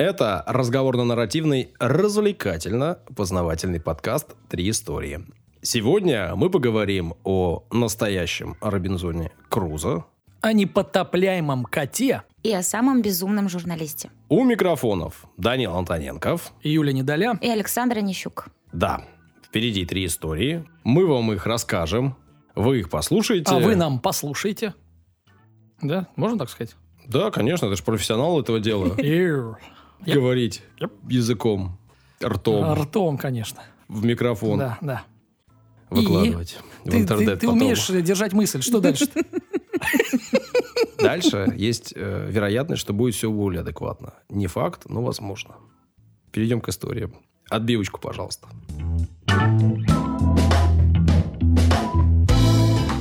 Это разговорно-нарративный, развлекательно-познавательный подкаст «Три истории». Сегодня мы поговорим о настоящем Робинзоне Крузо, о непотопляемом коте и о самом безумном журналисте. У микрофонов Данил Антоненков. Юля Недоля. И Александра Нищук. Да, впереди три истории. Мы вам их расскажем. Вы их послушаете. А вы нам послушайте. Да, можно так сказать? Да, конечно, ты же профессионал этого дела. Говорить языком, ртом. Ртом, конечно. В микрофон. Да, да. Выкладывать в интернет Ты умеешь держать мысль. Что дальше Дальше есть э, вероятность, что будет все более адекватно. Не факт, но возможно. Перейдем к истории. Отбивочку, пожалуйста.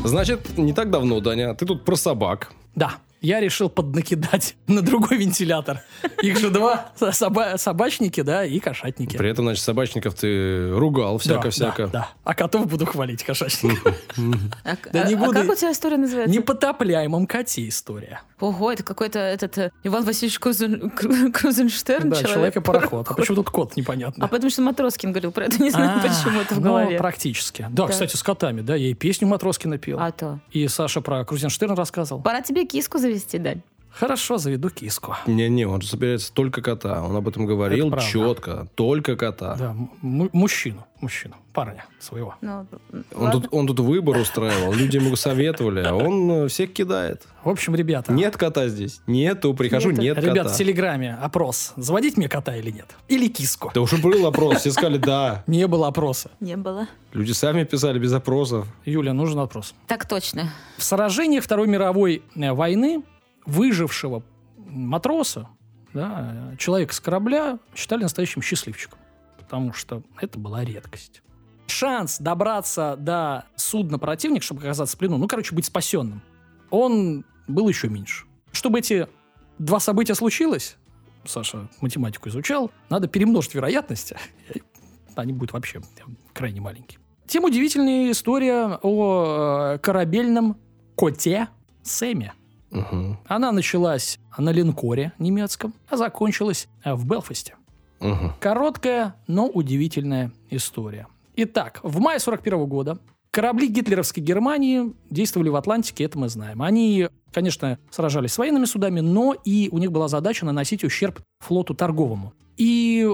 Значит, не так давно, Даня, ты тут про собак. Да я решил поднакидать на другой вентилятор. Их же два соба- собачники, да, и кошатники. При этом, значит, собачников ты ругал всяко-всяко. Да, да, А котов буду хвалить кошатников. А, да не а буду. А как у тебя история называется? Непотопляемом коте история. Ого, это какой-то этот э, Иван Васильевич Крузенштерн. Да, человек и пароход. А почему тут кот непонятно? А потому что Матроскин говорил про это, не знаю, почему это в ну, голове. практически. Да, кстати, с котами, да, я и песню Матроскина пел. А то. И Саша про Крузенштерна рассказывал. Пора тебе киску завести, Дань. Хорошо, заведу киску. Не-не, он же собирается только кота. Он об этом говорил четко. Только кота. Да, мужчину, мужчину, парня своего. Ну, он, тут, он тут выбор устраивал, люди ему советовали, а он э, всех кидает. В общем, ребята... Нет кота здесь. Нету, прихожу, нет, нет кота. Ребят, в Телеграме опрос. Заводить мне кота или нет? Или киску? Да уже был опрос, все сказали да. Не было опроса. Не было. Люди сами писали без опросов. Юля, нужен опрос. Так точно. В сражениях Второй мировой э, войны выжившего матроса, да, человека с корабля считали настоящим счастливчиком, потому что это была редкость. Шанс добраться до судна противника, чтобы оказаться в плену, ну, короче, быть спасенным, он был еще меньше. Чтобы эти два события случилось, Саша математику изучал, надо перемножить вероятности, они будут вообще крайне маленькие. Тем удивительнее история о э, корабельном коте Сэме. Угу. Она началась на линкоре немецком, а закончилась в Белфасте. Угу. Короткая, но удивительная история. Итак, в мае 41 года корабли гитлеровской Германии действовали в Атлантике, это мы знаем. Они, конечно, сражались с военными судами, но и у них была задача наносить ущерб флоту торговому. И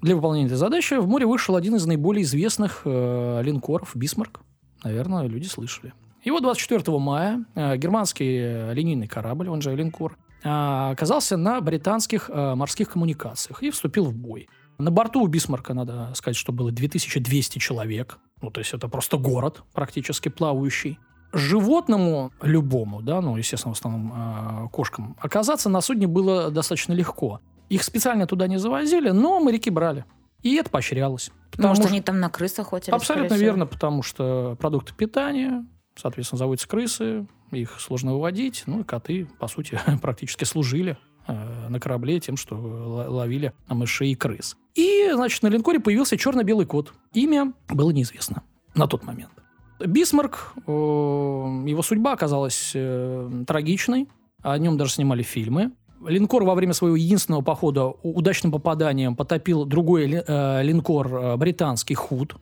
для выполнения этой задачи в море вышел один из наиболее известных э, линкоров «Бисмарк». Наверное, люди слышали. И вот 24 мая э, германский э, линейный корабль, он же линкор, э, оказался на британских морских коммуникациях и вступил в бой. На борту у Бисмарка, надо сказать, что было 2200 человек. Ну, то есть это просто город практически плавающий. Животному любому, да, ну, естественно, в основном кошкам, оказаться на судне было достаточно легко. Их специально туда не завозили, но моряки брали. И это поощрялось. Потому Может, что они там на крысах охотились? Абсолютно верно, потому что продукты питания, Соответственно, заводятся крысы, их сложно выводить. Ну, и коты, по сути, практически служили э, на корабле тем, что ловили мышей и крыс. И, значит, на линкоре появился черно-белый кот. Имя было неизвестно на тот момент. Бисмарк, э, его судьба оказалась э, трагичной. О нем даже снимали фильмы. Линкор во время своего единственного похода удачным попаданием потопил другой линкор британский «Худ»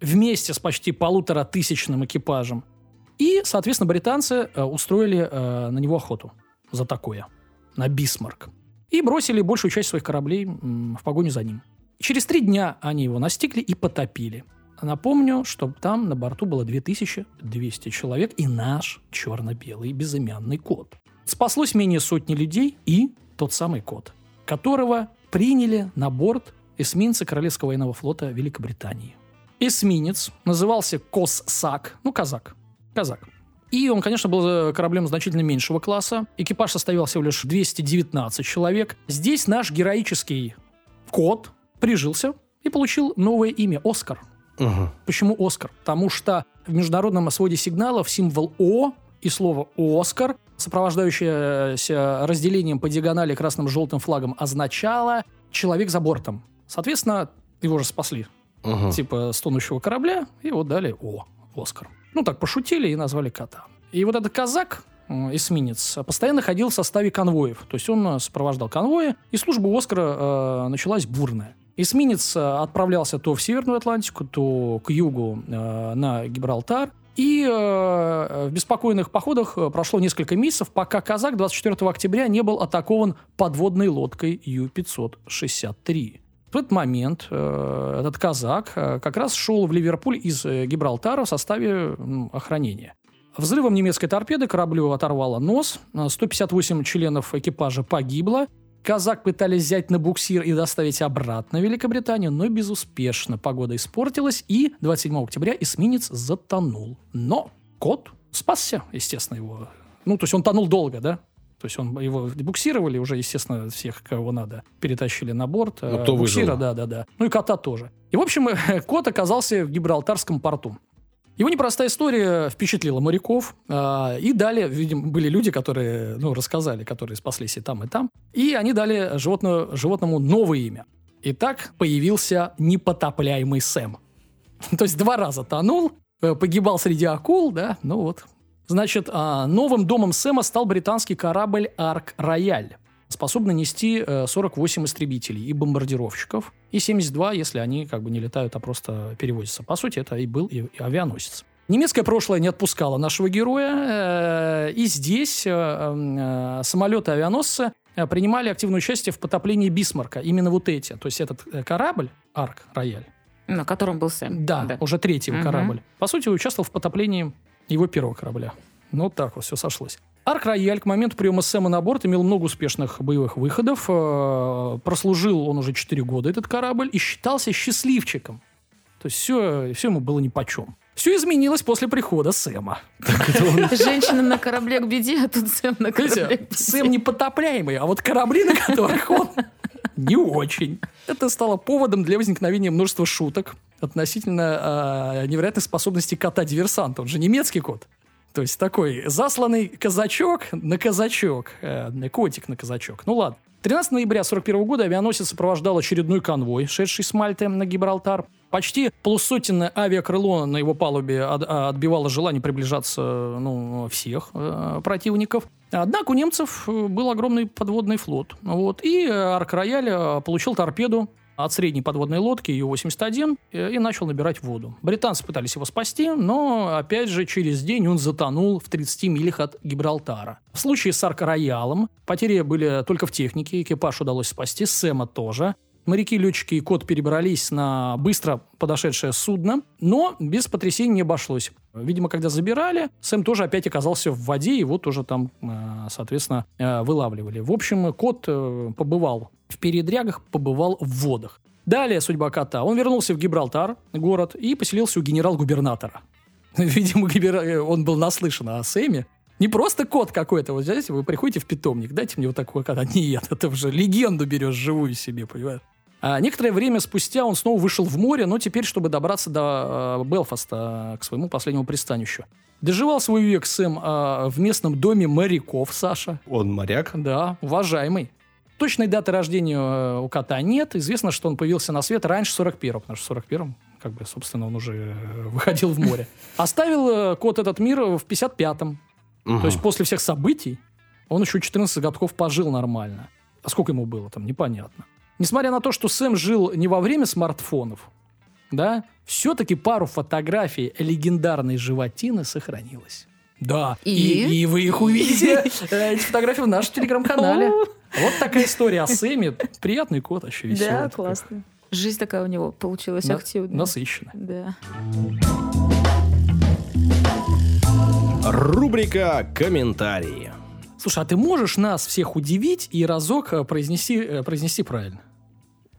вместе с почти полутора тысячным экипажем. И, соответственно, британцы э, устроили э, на него охоту за такое, на Бисмарк. И бросили большую часть своих кораблей в погоню за ним. Через три дня они его настигли и потопили. Напомню, что там на борту было 2200 человек и наш черно-белый безымянный кот. Спаслось менее сотни людей и тот самый кот, которого приняли на борт эсминца Королевского военного флота Великобритании. Эсминец назывался Коссак, ну, казак, казак. И он, конечно, был кораблем значительно меньшего класса. Экипаж составлял всего лишь 219 человек. Здесь наш героический кот прижился и получил новое имя – Оскар. Угу. Почему Оскар? Потому что в международном своде сигналов символ О и слово «Оскар», сопровождающееся разделением по диагонали красным желтым флагом, означало «человек за бортом». Соответственно, его же спасли. Угу. Типа с тонущего корабля, и вот дали «О», «Оскар». Ну, так пошутили и назвали кота. И вот этот казак, м, эсминец, постоянно ходил в составе конвоев. То есть он э, сопровождал конвои, и служба Оскара э, началась бурная. Эсминец э, отправлялся то в Северную Атлантику, то к югу э, на Гибралтар. И э, в беспокойных походах э, прошло несколько месяцев, пока казак 24 октября не был атакован подводной лодкой Ю-563. В этот момент э, этот казак э, как раз шел в Ливерпуль из э, Гибралтара в составе м, охранения. Взрывом немецкой торпеды кораблю оторвало нос, э, 158 членов экипажа погибло, казак пытались взять на буксир и доставить обратно в Великобританию, но безуспешно. Погода испортилась, и 27 октября эсминец затонул. Но кот спасся, естественно, его. Ну, то есть он тонул долго, да? То есть он, его буксировали уже, естественно, всех, кого надо, перетащили на борт. Ну, э, кто буксира, выжил? да, да, да. Ну и кота тоже. И, в общем, кот оказался в Гибралтарском порту. Его непростая история впечатлила моряков. а, И далее, видимо, были люди, которые, ну, рассказали, которые спаслись и там, и там. И они дали животную, животному новое имя. И так появился непотопляемый Сэм. То есть два раза тонул, э, погибал среди акул, да, ну вот. Значит, а, новым домом Сэма стал британский корабль «Арк Рояль», способный нести э, 48 истребителей и бомбардировщиков, и 72, если они как бы не летают, а просто перевозятся. По сути, это и был и, авианосец. Немецкое прошлое не отпускало нашего героя, э, и здесь э, э, самолеты авианосцы э, принимали активное участие в потоплении Бисмарка. Именно вот эти. То есть этот э, корабль, Арк Рояль, На котором был Сэм. да, уже третий Мгм. корабль. По сути, участвовал в потоплении его первого корабля. Ну, вот так вот все сошлось. Арк Рояль к моменту приема Сэма на борт имел много успешных боевых выходов. Э, Прослужил он уже 4 года, этот корабль, и считался счастливчиком. То есть все, все ему было нипочем. Все изменилось после прихода Сэма. Женщина на корабле к беде, а тут Сэм на корабле к беде. Сэм непотопляемый, а вот корабли, на которых он не очень. Это стало поводом для возникновения множества шуток относительно а, невероятной способности кота-диверсанта. Он же немецкий кот. То есть такой засланный казачок на казачок. э, котик на казачок. Ну ладно. 13 ноября 1941 года авианосец сопровождал очередной конвой, шедший с Мальты на Гибралтар. Почти полусотенное авиакрыло на его палубе а, отбивало желание приближаться ну, всех э, противников. Однако у немцев э, был огромный подводный флот. Вот, и э, Арк-Рояль э, получил торпеду от средней подводной лодки Ю-81 э, и начал набирать воду. Британцы пытались его спасти, но, опять же, через день он затонул в 30 милях от Гибралтара. В случае с Арк-Роялом потери были только в технике, экипаж удалось спасти, Сэма тоже. Моряки, летчики и кот перебрались на быстро подошедшее судно, но без потрясений не обошлось. Видимо, когда забирали, Сэм тоже опять оказался в воде, его тоже там, э, соответственно, э, вылавливали. В общем, кот э, побывал в передрягах, побывал в водах. Далее судьба кота. Он вернулся в Гибралтар, город, и поселился у генерал-губернатора. Видимо, он был наслышан о Сэме. Не просто кот какой-то. Вот знаете, вы приходите в питомник, дайте мне вот такого кота. Нет, это уже легенду берешь живую себе, понимаешь? А некоторое время спустя он снова вышел в море, но теперь, чтобы добраться до э, Белфаста, к своему последнему пристанищу. Доживал свой век Сэм э, в местном доме моряков, Саша. Он моряк. Да, уважаемый. Точной даты рождения э, у кота нет. Известно, что он появился на свет раньше 41-го, потому что в 41-м, как бы, собственно, он уже э, выходил в море. Оставил э, кот этот мир в 55-м. Мгм. То есть после всех событий он еще 14 годков пожил нормально. А сколько ему было там, непонятно. Несмотря на то, что Сэм жил не во время смартфонов, да, все-таки пару фотографий легендарной животины сохранилось. Да, И? и, и вы их увидите, э, эти фотографии в нашем телеграм-канале. Вот такая история о Сэме. Приятный кот, вообще веселый. Да, классно. Жизнь такая у него получилась На- активная. Насыщенная. Да. Рубрика «Комментарии». Слушай, а ты можешь нас всех удивить и разок э, произнести, э, произнести правильно?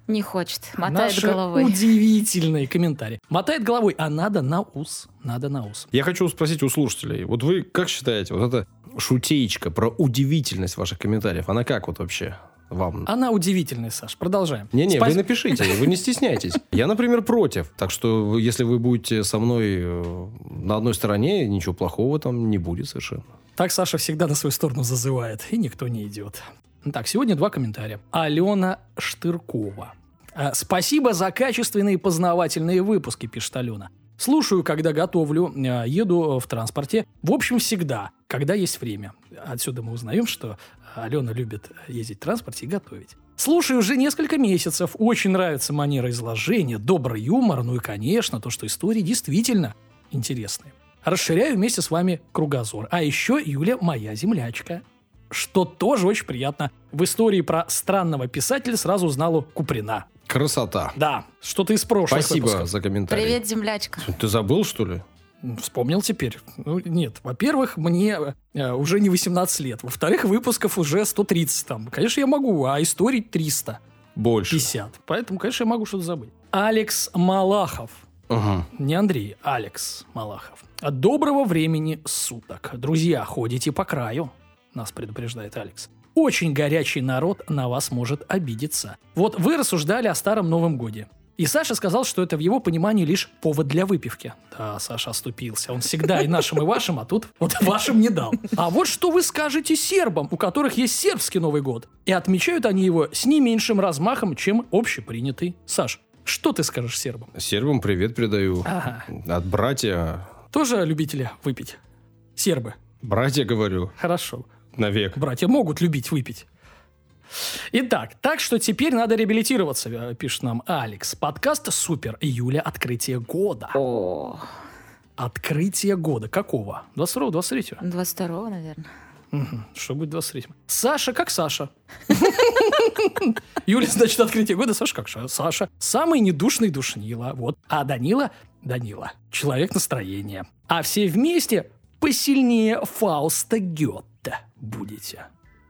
Не хочет. Мотает Наши головой. удивительные комментарии. Мотает головой, а надо на ус. Надо на ус. Я хочу спросить у слушателей. Вот вы как считаете, вот эта шутеечка про удивительность ваших комментариев, она как вот вообще вам? Она удивительная, Саш. Продолжаем. Не-не, Спас- вы напишите, вы не стесняйтесь. Я, например, против. Так что, если вы будете со мной э, на одной стороне, ничего плохого там не будет совершенно. Так Саша всегда на свою сторону зазывает, и никто не идет. Так, сегодня два комментария. Алена Штыркова. «Э, Спасибо за качественные познавательные выпуски, пишет Алена. Слушаю, когда готовлю, э, еду в транспорте. В общем, всегда. когда есть время. Отсюда мы узнаем, что Алена любит ездить в транспорте и готовить. Слушаю уже несколько месяцев. Очень нравится манера изложения, добрый юмор, ну и, конечно, то, что истории действительно интересные. Расширяю вместе с вами кругозор. А еще Юля моя землячка. Что тоже очень приятно. В истории про странного писателя сразу узнала Куприна. Красота. Да, что-то из прошлых Спасибо выпусков. за комментарий. Привет, землячка. Ты забыл, что ли? Вспомнил теперь. Ну, нет, во-первых, мне э, уже не 18 лет. Во-вторых, выпусков уже 130 там. Конечно, я могу, а историй 300. Больше. 50. Поэтому, конечно, я могу что-то забыть. Алекс Малахов. Ага. Не Андрей, Алекс Малахов. Доброго времени суток. Друзья, ходите по краю, нас предупреждает Алекс. Очень горячий народ на вас может обидеться. Вот вы рассуждали о Старом Новом Годе. И Саша сказал, что это в его понимании лишь повод для выпивки. Да, Саша оступился. Он всегда и нашим, и вашим, а тут вот вашим не дал. А вот что вы скажете сербам, у которых есть сербский Новый год? И отмечают они его с не меньшим размахом, чем общепринятый. Саш, что ты скажешь сербам? Сербам привет передаю. Ага. От братья. Тоже любители выпить? Сербы. Братья, говорю, Хорошо. Навек. Братья могут любить выпить. Итак, так что теперь надо реабилитироваться, э, пишет нам Алекс. Подкаст супер. Июля открытие года. О, Открытие года. Какого? 22 23 22 наверное. Что будет 23 Саша как Саша. Юля, значит, открытие года. Саша как Ша- Саша. Самый недушный душнила. Вот. А Данила? Данила. Человек настроения. А все вместе посильнее Фауста Гетте будете.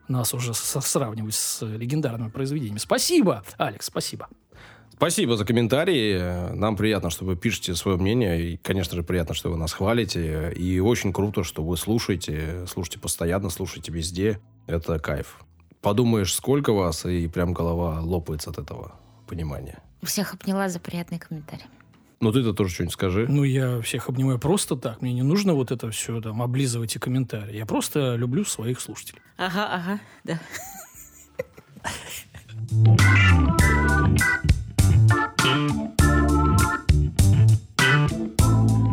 Нас уже с- сравнивать с легендарными произведениями. Спасибо, Алекс, спасибо. Спасибо за комментарии. Нам приятно, что вы пишете свое мнение. И, конечно же, приятно, что вы нас хвалите. И очень круто, что вы слушаете. Слушайте постоянно, слушайте везде. Это кайф. Подумаешь, сколько вас, и прям голова лопается от этого понимания. Всех обняла за приятный комментарий. Ну, ты-то тоже что-нибудь скажи. Ну, я всех обнимаю просто так. Мне не нужно вот это все там облизывать и комментарии. Я просто люблю своих слушателей. Ага, ага, да.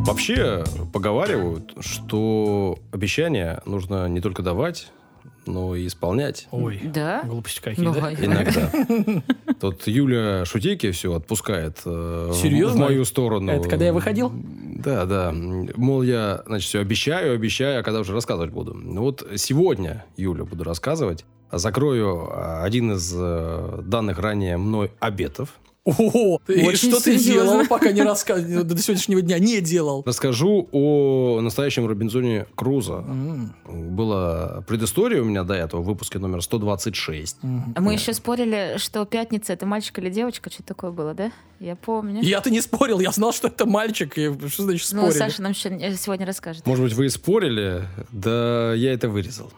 Вообще поговаривают, что обещания нужно не только давать, но и исполнять. Ой, Да? глупости какие, Ну, да? а Иногда. Тут Юля шутейки все отпускает э, в- Серьезно? в мою сторону. Это когда я выходил? Да, да. Мол, я, значит, все обещаю, обещаю, а когда уже рассказывать буду. Ну вот сегодня, Юля, буду рассказывать. Закрою а, один из э, данных ранее мной обетов. О, и Очень что ты серьезно. делал, пока не рассказывал, до сегодняшнего дня не делал? Расскажу о настоящем Робинзоне Крузо. М, Была предыстория у меня до этого в выпуске номер 126. м. А мы еще спорили, что пятница это мальчик или девочка, что такое было, да? Я помню. Я-то не спорил, я знал, что это мальчик. и Что значит Ну, спорили? Саша нам еще сегодня расскажет. Может быть, вы и спорили, да я это вырезал.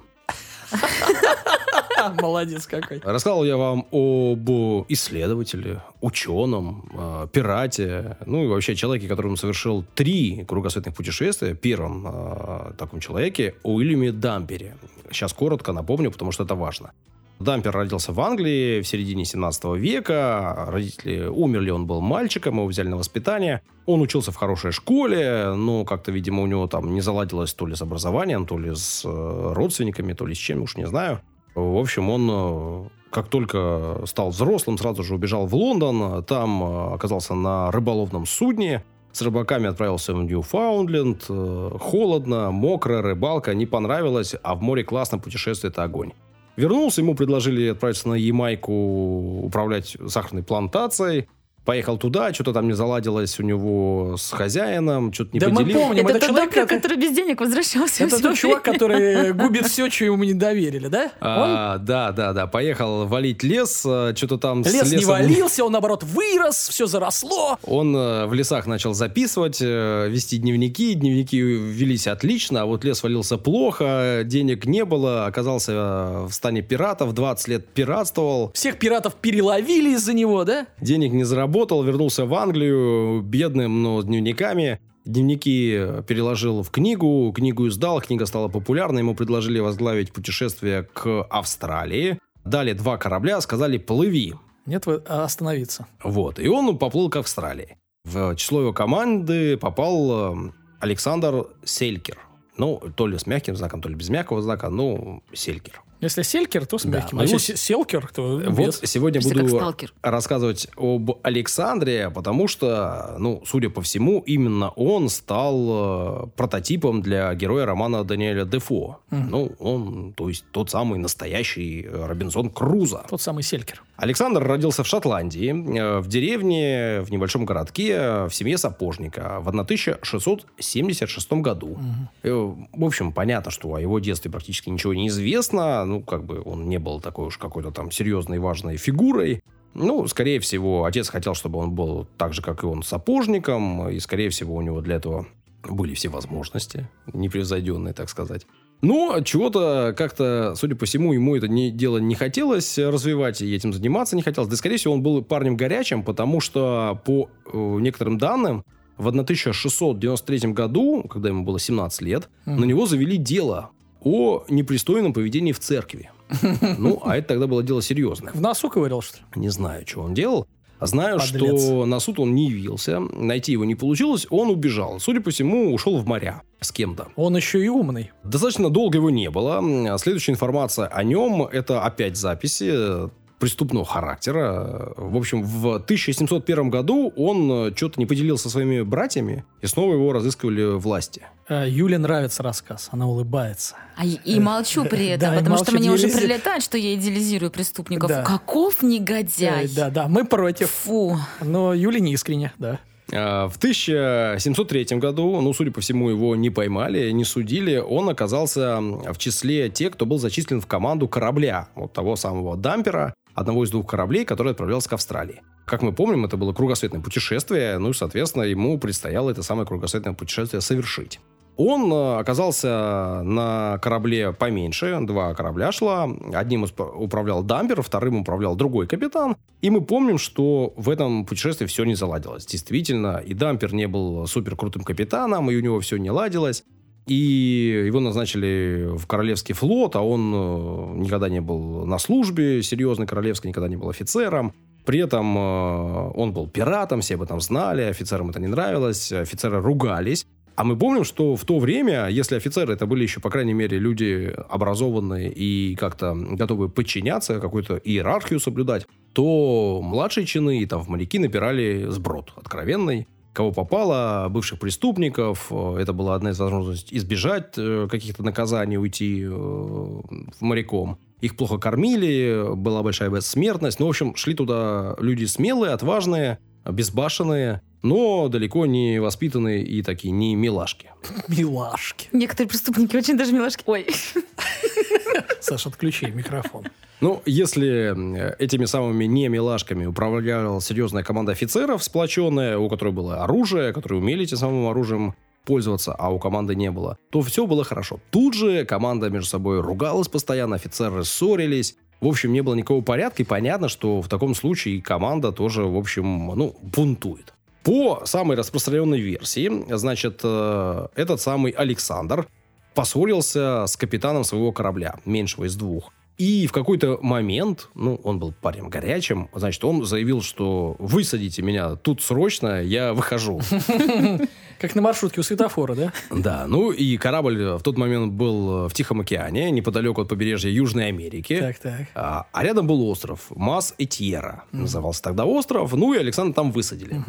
А, Молодец какой. Рассказал я вам об исследователе, ученом, э, пирате, ну и вообще человеке, который совершил три кругосветных путешествия. Первом э, таком человеке Уильяме Дампере. Сейчас коротко напомню, потому что это важно. Дампер родился в Англии в середине 17 века. Родители умерли, он был мальчиком, его взяли на воспитание. Он учился в хорошей школе, но как-то, видимо, у него там не заладилось то ли с образованием, то ли с э, родственниками, то ли с чем, уж не знаю. В общем, он э, как только стал взрослым, сразу же убежал в Лондон. Там э, оказался на рыболовном судне. С рыбаками отправился в Ньюфаундленд. Э, Холодно, мокро, рыбалка не понравилось, а в море классно, путешествие – это огонь. Вернулся, ему предложили отправиться на Ямайку управлять сахарной плантацией. Поехал туда, что-то там не заладилось у него с хозяином, что-то не Да мы поделил. помним, это это тот человек, доктор, который- который без денег возвращался. Это тот чувак, который губит все, что ему не доверили, да? Он А, да, да, да. Поехал валить лес, что-то там с лес не лесом- валился, он, наоборот, вырос, все заросло. Он э, в лесах начал записывать, э, вести дневники. Дневники велись отлично, а вот лес валился плохо, денег не было, оказался э, в стане пиратов, 20 лет пиратствовал, Всех пиратов переловили из-за него, да? денег не заработал, вернулся в Англию бедным, но с дневниками. Дневники переложил в книгу, книгу издал, книга стала популярной, ему предложили возглавить путешествие к Австралии. Дали два корабля, сказали «плыви». Нет, вы- а, остановиться. Вот. И он поплыл к Австралии. В число его команды попал э, Александр Селькер. Ну, то ли с мягким знаком, то ли без мягкого знака, ну, селькер. Если селькер, то с Да, мягким. ну а и если вот- се- селкер, то Вот без. сегодня Почти как буду рассказывать об Александре, потому что, ну, судя по всему, именно он стал э, прототипом для героя романа Даниэля Дефо. Ну, он, то есть, тот самый настоящий э, Робинзон Крузо. Тот самый селькер. Александр родился в Шотландии, э, в деревне, в небольшом городке, в семье сапожника в 1676 году. Э, В общем, понятно, что о его детстве практически ничего не известно. Ну, как бы он не был такой уж какой-то там серьезной, важной фигурой. Ну, скорее всего, отец хотел, чтобы он был так же, как и он, сапожником. И, скорее всего, у него для этого были все возможности, непревзойденные, так сказать. Но чего-то как-то, судя по всему, ему это не, дело не хотелось развивать и этим заниматься не хотелось. Да, скорее всего, он был парнем горячим, потому что по э, некоторым данным в 1693 году, когда ему было 17 лет, на него завели дело о непристойном поведении в церкви. Ну, а это тогда было дело серьезное. В носу ковырял, что ли? Не знаю, что он делал. Знаю, Подлец. что на суд он не явился, найти его не получилось, он убежал. Судя по всему, ушел в моря с кем-то. Он еще и умный. Достаточно долго его не было. Следующая информация о нем – это опять записи преступного характера. В общем, в 1701 году он что-то не поделился со своими братьями, и снова его разыскивали власти. Э, Юле нравится рассказ. Она улыбается. А и, и молчу при этом, Да, потому что мне уже прилетает, что я идеализирую преступников. Да. Каков негодяй! Э, Да, да, мы против. Фу. Но Юля не искренне, да. А, В 1703 году, ну, судя по всему, его не поймали, не судили. Он оказался в числе тех, кто был зачислен в команду корабля, вот того самого дампера, одного из двух кораблей, который отправлялся к Австралии. Как мы помним, это было кругосветное путешествие, ну и, соответственно, ему предстояло это самое кругосветное путешествие совершить. Он э, оказался на корабле поменьше, два корабля шло. Одним управлял дампер, вторым управлял другой капитан. И мы помним, что в этом путешествии все не заладилось. Действительно, и дампер не был супер крутым капитаном, и у него все не ладилось. И его назначили в Королевский флот, а он э, никогда не был на службе серьезной королевской, никогда не был офицером. При этом э, он был пиратом, все об этом знали, офицерам это не нравилось, офицеры ругались. А мы помним, что в то время, если офицеры это были еще, по крайней мере, люди образованные и как-то готовы подчиняться, какую-то иерархию соблюдать, то младшие чины и там в моряки напирали сброд откровенный. Кого попало, бывших преступников, э, это была одна из возможностей избежать э, каких-то наказаний, уйти э, в моряком. Их плохо кормили, была большая бессмертность. Ну, в общем, шли туда люди смелые, отважные, безбашенные, но далеко не воспитанные и такие не милашки. Милашки. Некоторые преступники очень даже милашки. Ой. Саша, отключи микрофон. Ну, если э, этими самыми не милашками управляла серьезная команда офицеров, сплоченная, у которой было оружие, которые умели этим самым оружием пользоваться, а у команды не было, то все было хорошо. Тут же команда между собой ругалась постоянно, офицеры ссорились. В общем, не было никакого порядка, и понятно, что в таком случае команда тоже, в общем, ну, бунтует. По самой распространенной версии, значит, э, этот самый Александр поссорился с капитаном своего корабля, меньшего из двух. И в какой-то момент, ну, он был парнем горячим, значит, он заявил, что высадите меня тут срочно, я выхожу. Как на маршрутке у светофора, да? Да, ну и корабль в тот момент был в Тихом океане, неподалеку от побережья Южной Америки. Так, так. А, а рядом был остров Мас Этьера. Назывался тогда остров. Ну и Александра там высадили.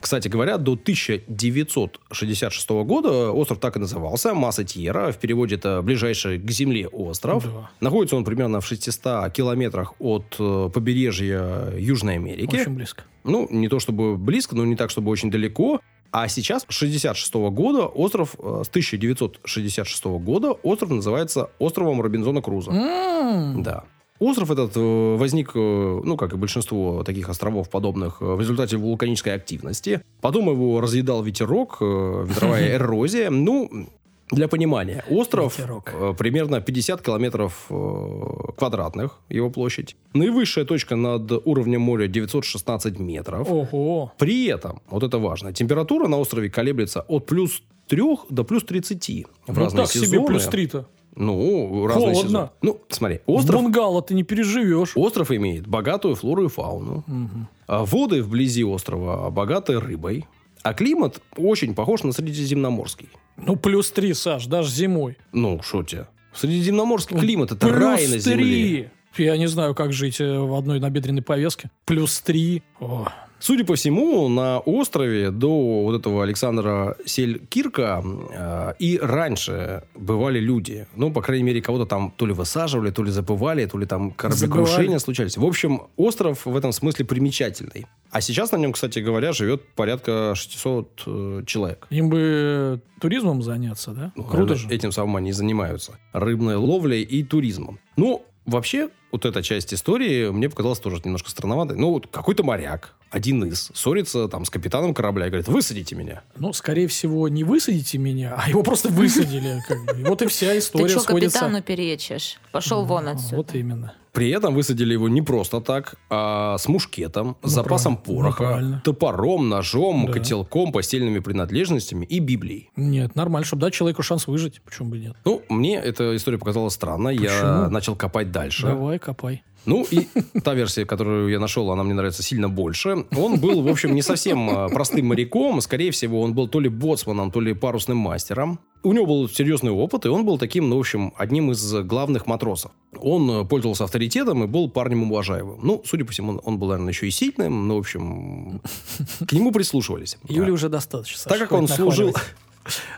Кстати говоря, до 1966 года остров так и назывался. Мас Этьера. В переводе это ближайший к земле остров. Да. Находится он примерно в 600 километрах от э, побережья Южной Америки. Очень близко. Ну, не то чтобы близко, но не так, чтобы очень далеко. А сейчас, с 66 года, остров, э, с 1966 года, остров называется островом Робинзона Круза. М, Да. Остров этот э, возник, ну, как и большинство таких островов подобных, в результате вулканической активности. Потом его разъедал ветерок, ветровая эрозия. Ну, для понимания, остров Ветерок. э, примерно 50 километров э, квадратных, его площадь. Наивысшая точка над уровнем моря 916 метров. Ого. При этом, вот это важно, температура на острове колеблется от плюс 3 до плюс 30 в Ну разные так себе сезоны. плюс три-то. Ну, разные Холодно. сезоны. Ну, смотри, В остров бунгало ты не переживешь. Остров имеет богатую флору и фауну. А Воды вблизи острова богаты рыбой. А климат очень похож на средиземноморский. Ну, плюс три, Саш, даже зимой. Ну, что тебе? Средиземноморский климат, это рай на Плюс земле. три. Я не знаю, как жить э, в одной набедренной повязке. Плюс три. О, Судя по всему, на острове до вот этого Александра Селькирка э, и раньше бывали люди. Ну, по крайней мере, кого-то там то ли высаживали, то ли забывали, то ли там кораблекрушения случались. В общем, остров в этом смысле примечательный. А сейчас на нем, кстати говоря, живет порядка 600 э, человек. Им бы туризмом заняться, да? Ну, Круто же. Этим самым они и занимаются. Рыбной ловлей и туризмом. Ну, вообще, вот эта часть истории мне показалась тоже немножко странноватой. Ну, вот какой-то моряк, один из, ссорится там с капитаном корабля и говорит, высадите меня. Ну, скорее всего, не высадите меня, а его просто высадили. Вот и вся Ты история что сходится. капитану перечишь? Пошел вон А, отсюда. Вот именно. При этом высадили его не просто так, а с мушкетом, с Ну, запасом правильно. Ну, пороха, правильно. топором, ножом, Да. котелком, постельными принадлежностями и Библией. Нет, нормально, чтобы дать человеку шанс выжить. Почему бы нет? Ну, мне эта история показалась странной. Я начал копать дальше. Давай, копай. Ну, и та версия, которую я нашел, она мне нравится сильно больше. Он был, в общем, не совсем а, простым моряком. Скорее всего, он был то ли боцманом, то ли парусным мастером. У него был серьезный опыт, и он был таким, ну, в общем, одним из главных матросов. Он э, пользовался авторитетом и был парнем уважаемым. Ну, судя по всему, он- он был, наверное, еще и сильным. Ну, в общем, к нему прислушивались. Юли уже достаточно. Так как он служил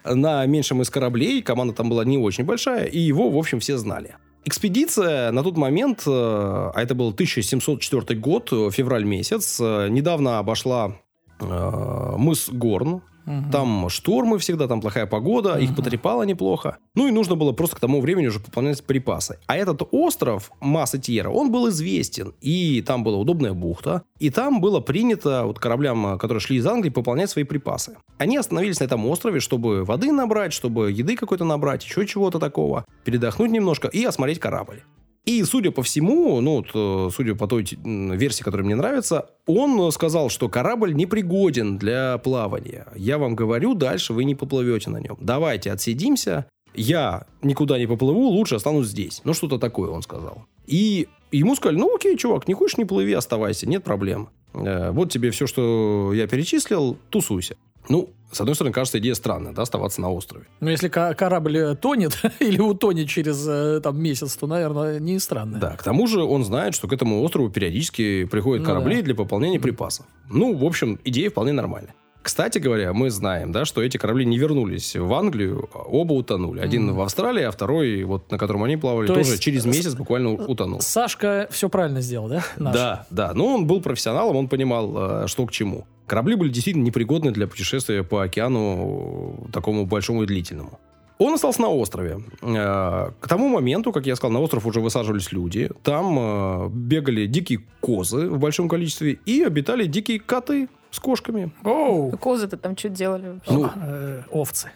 на меньшем из кораблей, команда там была не очень большая, и его, в общем, все знали. Экспедиция на тот момент, э, а это был 1704 год, э, февраль месяц, э, недавно обошла мыс Горн. Мгм. Там штормы всегда, там плохая погода, их Мгм. потрепало неплохо. Ну и нужно было просто к тому времени уже пополнять припасы. А этот остров Масса Тьера, он был известен. И там была удобная бухта. И там было принято вот кораблям, э, которые шли из Англии, пополнять свои припасы. Они остановились на этом острове, чтобы воды набрать, чтобы еды какой-то набрать, еще чего-то такого, передохнуть немножко и осмотреть корабль. И, судя по всему, ну, вот, э, судя по той версии, которая мне нравится, он сказал, что корабль непригоден для плавания. Я вам говорю, дальше вы не поплывете на нем. Давайте отсидимся. Я никуда не поплыву, лучше останусь здесь. Ну, что-то такое он сказал. И ему сказали, ну, окей, чувак, не хочешь, не плыви, оставайся, нет проблем. Э, вот тебе все, что я перечислил, тусуйся. Ну, с одной стороны, кажется, идея странная, да, оставаться на острове. Ну, если корабль э, тонет или утонет через э, там, месяц, то, наверное, не странно. Да, к тому же он знает, что к этому острову периодически приходят Ну корабли да. для пополнения припасов. Ну, в общем, идея вполне нормальная. Кстати говоря, мы знаем, да, что эти корабли не вернулись в Англию, оба утонули. Один Мгм. в Австралии, а второй, вот на котором они плавали, То тоже есть через месяц буквально утонул. Сашка все правильно сделал, да? наш? Да, да. Но он был профессионалом, он понимал, э, что к чему. Корабли были действительно непригодны для путешествия по океану э, такому большому и длительному. Он остался на острове. Э, К тому моменту, как я сказал, на остров уже высаживались люди. Там бегали дикие козы в большом количестве и обитали дикие коты с кошками. Оу! Козы-то там что делали вообще? Ну, Э, овцы.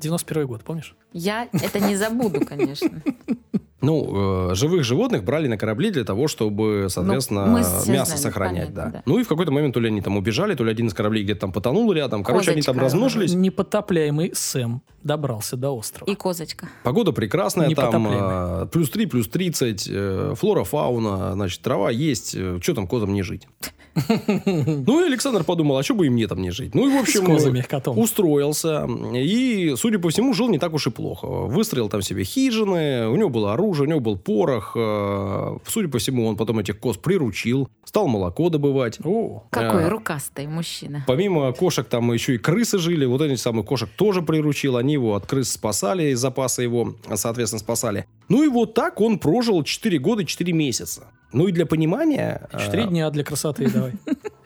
91 год, помнишь? Я это не забуду, конечно. Ну, э, живых животных брали на корабли для того, чтобы, соответственно, все мясо знали, сохранять, понятно, да. да. Ну и в какой-то момент то ли они там убежали, то ли один из кораблей где-то там потонул рядом. Короче, они там Козочка. размножились. Непотопляемый Сэм добрался до острова. И козочка. Погода прекрасная, там э, плюс 3, плюс 30, э, флора, фауна, значит, трава есть, что там козам не жить. Ну и Александр подумал, а что бы и мне там не жить? Ну и, в общем, козами, устроился. И, судя по всему, жил не так уж и плохо. Выстроил там себе хижины, у него было оружие, у него был порох. э, Судя по всему, он потом этих коз приручил, стал молоко добывать. О, Какой А. рукастый мужчина. Помимо кошек там еще и крысы жили. Вот этих самых кошек тоже приручил. Они его от крыс спасали, из запаса его, соответственно, спасали. Ну и вот так он прожил 4 года 4 месяца. Ну и для понимания... четыре э, дня для красоты давай.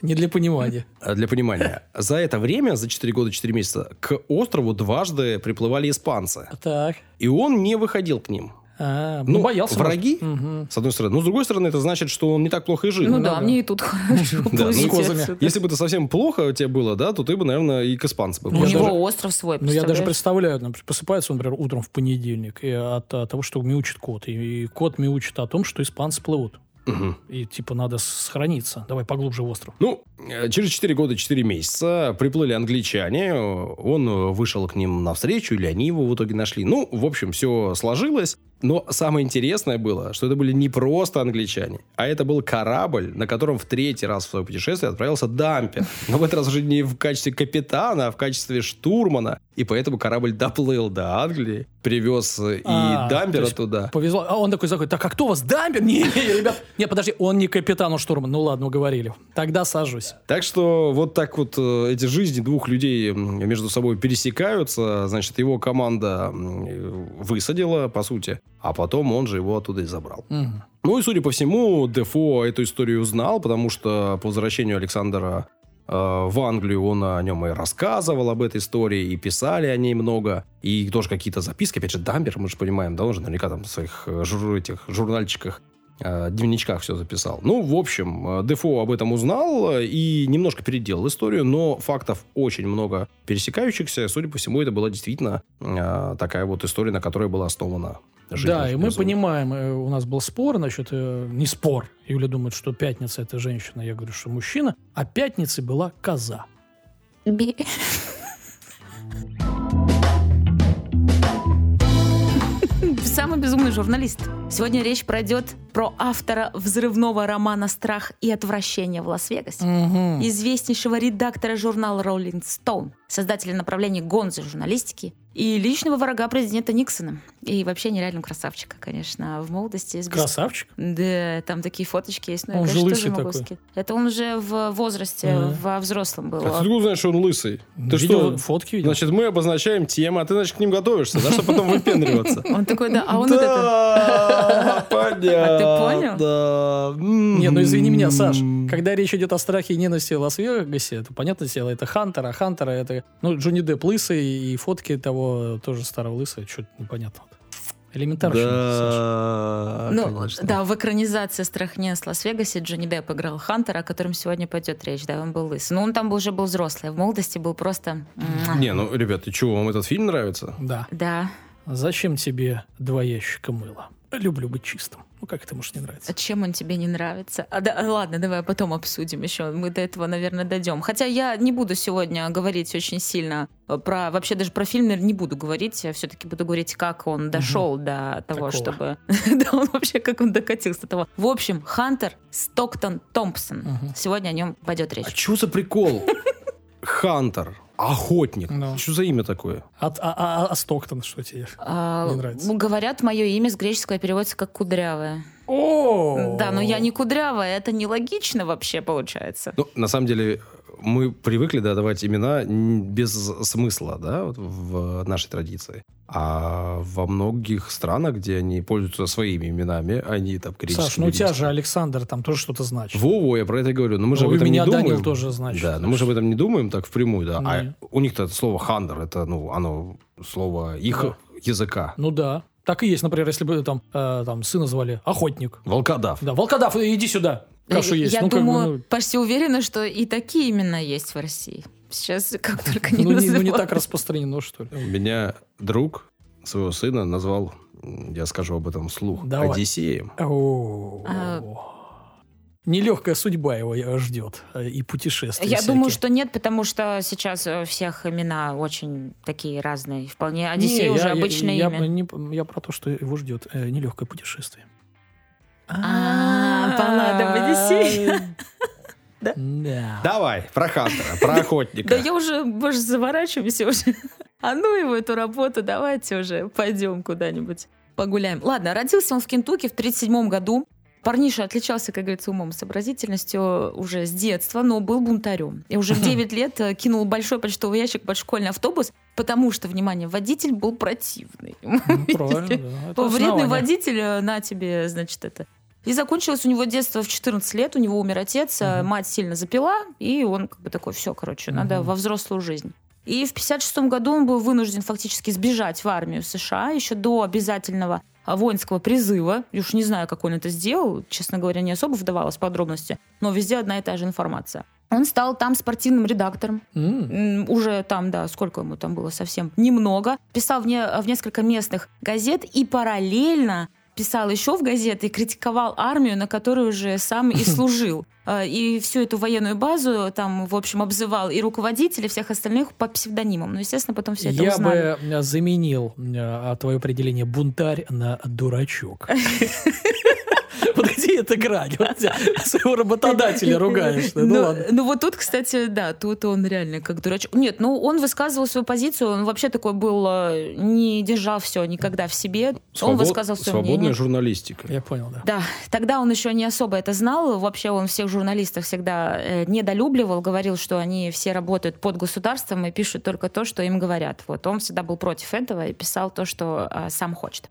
Не для понимания. э, Для понимания. За это время, за 4 года 4 месяца, к острову дважды приплывали испанцы. Так. И он не выходил к ним. А, Ну, ну, боялся. враги? Мгм. С одной стороны. Но с другой стороны, это значит, что он не так плохо и жил. Ну ну да, да. мне и тут хорошо. Да, ну. Если бы это совсем плохо тебе было, да, то ты бы, наверное, и к испанцам бы У я пошел. него остров свой, Ну, я даже представляю, например, просыпается он, например, утром в понедельник и от, от того, что мяучит кот. И, и кот мяучит о том, что испанцы плывут. Мгм. И типа надо сохраниться. Давай поглубже в остров. Ну, э, через 4 года 4 месяца приплыли англичане, он э, вышел к ним навстречу, или они его в итоге нашли. Ну, в общем, все сложилось. Но самое интересное было, что это были не просто англичане, а это был корабль, на котором в третий раз в свое путешествие отправился дампер. Но в этот раз уже не в качестве капитана, а в качестве штурмана. И поэтому корабль доплыл до Англии, привез и А, дампера туда. Повезло. А он такой заходит, так а кто у вас дампер? Не, не, ребят. Не, подожди, он не капитан, он штурман. Ну ладно, уговорили. Тогда сажусь. Так что вот так вот э, эти жизни двух людей между собой пересекаются. Значит, его команда высадила, по сути, а потом он же его оттуда и забрал. Мгм. Ну и, судя по всему, Дефо эту историю узнал, потому что по возвращению Александра э, в Англию он о нем и рассказывал об этой истории, и писали о ней много, и тоже какие-то записки, опять же, Дамбер, мы же понимаем, да, он же наверняка там в своих э, жур- этих журнальчиках, дневничках все записал. Ну, в общем, э, Дефо об этом узнал э, и немножко переделал историю, но фактов очень много пересекающихся. Судя по всему, это была действительно э, такая вот история, на которой была основана жизнь. Да, и мы безумно. понимаем, э, у нас был спор насчет, э, не спор, Юля думает, что пятница это женщина, я говорю, что мужчина, а пятницей была коза. Би- Самый безумный журналист. Сегодня речь пройдет про автора взрывного романа «Страх и отвращение в Лас-Вегасе». Мгм. известнейшего редактора журнала Rolling Stone, создателя направления гонзы журналистики и личного врага президента Никсона. И вообще нереального красавчика, конечно, в молодости. с бес- Красавчик. Да, там такие фоточки есть. но я, Он же конечно, лысый тоже могу такой. скинуть. Это он уже в возрасте, Мгм. во взрослом был. А ты откуда знаешь, что он лысый? Ты Видел что? фотки видел? Значит, мы обозначаем тему, а ты, значит, к ним готовишься, да, чтобы потом выпендриваться. Он такой, да, а он вот это... Да, понятно. А ты понял? Да. Не, ну извини меня, Саш, когда речь идет о страхе и ненависти в Лас-Вегасе, то понятное дело, это Хантер, а Хантера это, ну, Джонни Депп лысый, и фотки того тоже старого лысого, что-то непонятно. Элементарно. Да, Ну, конечно. да, в экранизации «Страх не в Лас-Вегасе» Джонни Депп играл Хантера, о котором сегодня пойдет речь, да, он был лысый. Но он там уже был взрослый, а в молодости был просто... Не, ну, ребят, ты что, вам этот фильм нравится? Да. Да. Зачем тебе два ящика мыла? Люблю быть чистым. Ну, как это может не А нравится? чем он тебе не нравится? А, да, а, ладно, давай потом обсудим еще. Мы до этого, наверное, дойдем. Хотя я не буду сегодня говорить очень сильно э, про... Вообще даже про фильм, не буду говорить. Я все-таки буду говорить, как он дошел до того, Такого. чтобы... Да, он вообще, как он докатился до того. В общем, Хантер Стоктон Томпсон. Сегодня о нем пойдет речь. А что за прикол? Хантер, охотник. Ну. Что за имя такое? А, а, а- а Стоктон что тебе? А, Не нравится. ну, говорят, мое имя с греческого переводится как кудрявое. О! Да, но я не кудрявая, это нелогично вообще получается. Ну, на самом деле, мы привыкли да, давать имена без смысла, да, вот в нашей традиции. А во многих странах, где они пользуются своими именами, они там греческими... Саш, ну у тебя же. Александр там тоже что-то значит. Во-во, я про это говорю. Но мы же Ну, об этом меня не думаем. Данил тоже значит. Да, но мы же об этом не думаем так впрямую, да. Ну, А у них-то слово хандер, это, ну, оно слово их Да. языка. Ну да. Так и есть, например, если бы там, э, там сына звали Охотник. Волкодав. Да, Волкодав, иди сюда. Кашу Э, есть. Я ну, как бы, думаю, ну, почти уверена, что и такие имена есть в России. Сейчас как только не ну, не, ну, не так распространено, что ли. У меня друг своего сына назвал, я скажу об этом вслух, Давай. Одиссеем. О, А. Нелегкая судьба его э, ждет. э, И путешествия Я всякие. думаю, что нет, потому что сейчас у всех имена очень такие разные. Вполне Одиссей Не, уже я- я- обычное я, имя. не- я про то, что его ждет э, нелегкое путешествие. А, паллада об Одиссее. Да? Да. Давай, про Хантера, про охотника. Да я уже, боже, заворачиваемся уже. А ну его эту работу, давайте уже пойдем куда-нибудь погуляем. Ладно, родился он в Кентукки в 37 году. Парниша отличался, как говорится, умом, сообразительностью уже с детства, но был бунтарем. И уже в 9 лет э, кинул большой почтовый ящик под школьный автобус, потому что, внимание, водитель был противный. Ну, правильно, да. Это Вредный водитель, э, на тебе, значит, это. И закончилось у него детство в 14 лет, у него умер отец, Мгм. мать сильно запила, и он как бы такой, все, короче, надо Мгм. во взрослую жизнь. И в 56 году он был вынужден фактически сбежать в армию США еще до обязательного а, воинского призыва. И уж не знаю, как он это сделал, честно говоря, не особо вдавалась в подробности, но везде одна и та же информация. Он стал там спортивным редактором, М, уже там, да, сколько ему там было совсем немного. Писал в, не- в несколько местных газет и параллельно писал еще в газеты и критиковал армию, на которую уже сам и служил. э, и всю эту военную базу там, в общем, обзывал и руководителей, всех остальных по псевдонимам. Ну, естественно, потом все это Я узнали. бы э, заменил э, твое определение бунтарь на дурачок. Вот где эта грань? Вот Своего работодателя ругаешь. Ну ладно. ну вот тут, кстати, да, тут он реально как дурачок. Нет, ну он высказывал свою позицию, он вообще такой был, не держал все никогда в себе. он Свобод- высказал свое Свободная мнение. журналистика. Я понял, да. Да, тогда он еще не особо это знал. Вообще он всех журналистов всегда э, недолюбливал, говорил, что они все работают под государством и пишут только то, что им говорят. Вот он всегда был против этого и писал то, что э, сам хочет.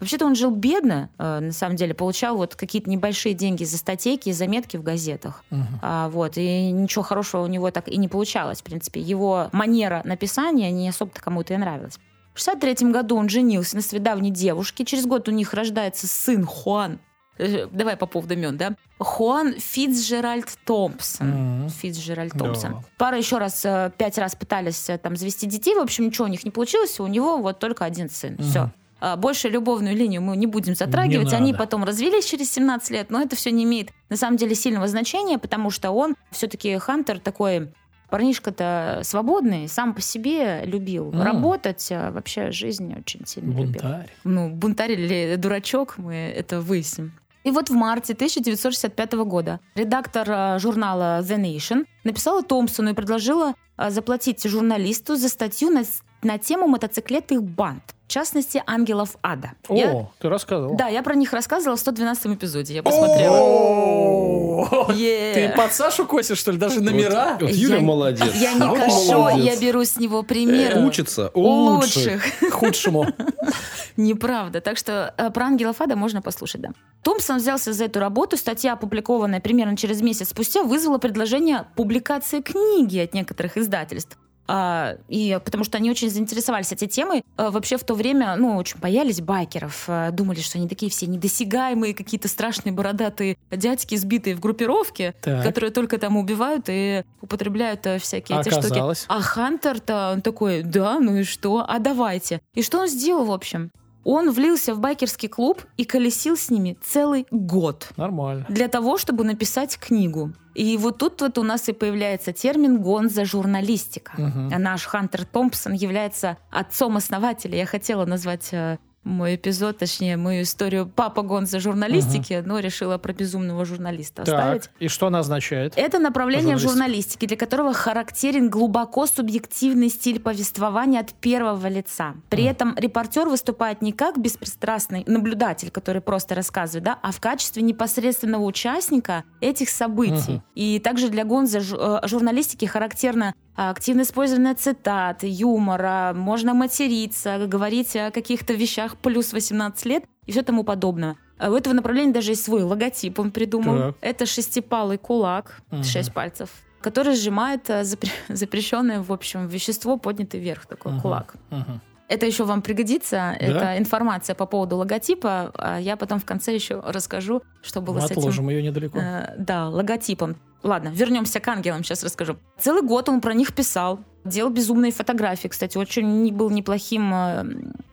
Вообще-то он жил бедно, э, на самом деле, получал вот какие-то небольшие деньги за статейки и заметки в газетах. Мгм. А, вот, и ничего хорошего у него так и не получалось, в принципе. Его манера написания не особо-то кому-то и нравилась. В 63 году он женился на своей давней девушке. Через год у них рождается сын Хуан. Э, Давай по поводу имен, да? Хуан Фицджеральд Томпсон. Фицджеральд Да. Томпсон. Пара еще раз, э, пять раз пытались там завести детей. В общем, ничего у них не получилось. У него вот только один сын. Мгм. Все. Больше любовную линию мы не будем затрагивать. Не Они потом развелись через 17 лет, но это все не имеет на самом деле сильного значения, потому что он все-таки Хантер такой парнишка-то свободный, сам по себе любил М. работать, а вообще жизнь очень сильно любил. Бунтарь. Ну, бунтарь или дурачок, мы это выясним. И вот в марте 1965 года редактор а, журнала The Nation написала Томпсону и предложила а, заплатить журналисту за статью на, на тему мотоциклетных банд, в частности, ангелов ада. О, Я- ты рассказывал. да, я про них рассказывала в 112 эпизоде, я посмотрела. О, Е. Ты под Сашу косишь, что ли, даже номера? Вот, вот Юля Я- молодец. Я не кошу, я беру с него пример. Учится у У лучших. худшему. Неправда. Так что э, про ангелов ада можно послушать, да. Томпсон взялся за эту работу. Статья, опубликованная примерно через месяц спустя, вызвала предложение публикации книги от некоторых издательств. А, и потому что они очень заинтересовались этой темой. А, вообще в то время, ну, очень боялись байкеров. А, думали, что они такие все недосягаемые, какие-то страшные бородатые дядьки, сбитые в группировке, Так. которые только там убивают и употребляют э, всякие А эти штуки. оказалось? А Хантер-то, он такой, да, ну и что? А давайте. И что он сделал, в общем? Он влился в байкерский клуб и колесил с ними целый год Нормально. для того, чтобы написать книгу. И вот тут вот у нас и появляется термин «гонза-журналистика». Мгм. А Наш Хантер Томпсон является отцом-основателя. Я хотела назвать э, мой эпизод, точнее, мою историю «Папа гонза журналистики», но решила про безумного журналиста оставить. Так, и что она означает? Это направление в Журналистика. журналистике, для которого характерен глубоко субъективный стиль повествования от первого лица. При этом репортер выступает не как беспристрастный наблюдатель, который просто рассказывает, да, а в качестве непосредственного участника этих событий. Мгм. И также для гонза жу- э, журналистики характерно а, активное использование цитат, юмора, можно материться, говорить о каких-то вещах плюс 18 лет и все тому подобное. А У этого направления даже есть свой логотип, он придумал. Так. Это шестипалый кулак, Мгм. шесть пальцев, который сжимает э, запре- запрещенное, в общем, вещество, поднятый вверх, такой Мгм. кулак. Мгм. Это еще вам пригодится, это информация по поводу логотипа. а Я потом в конце еще расскажу, что было Мы с этим. отложим ее недалеко. Э, да, логотипом. Ладно, вернемся к ангелам, сейчас расскажу. Целый год он про них писал, делал безумные фотографии, кстати, очень был неплохим э,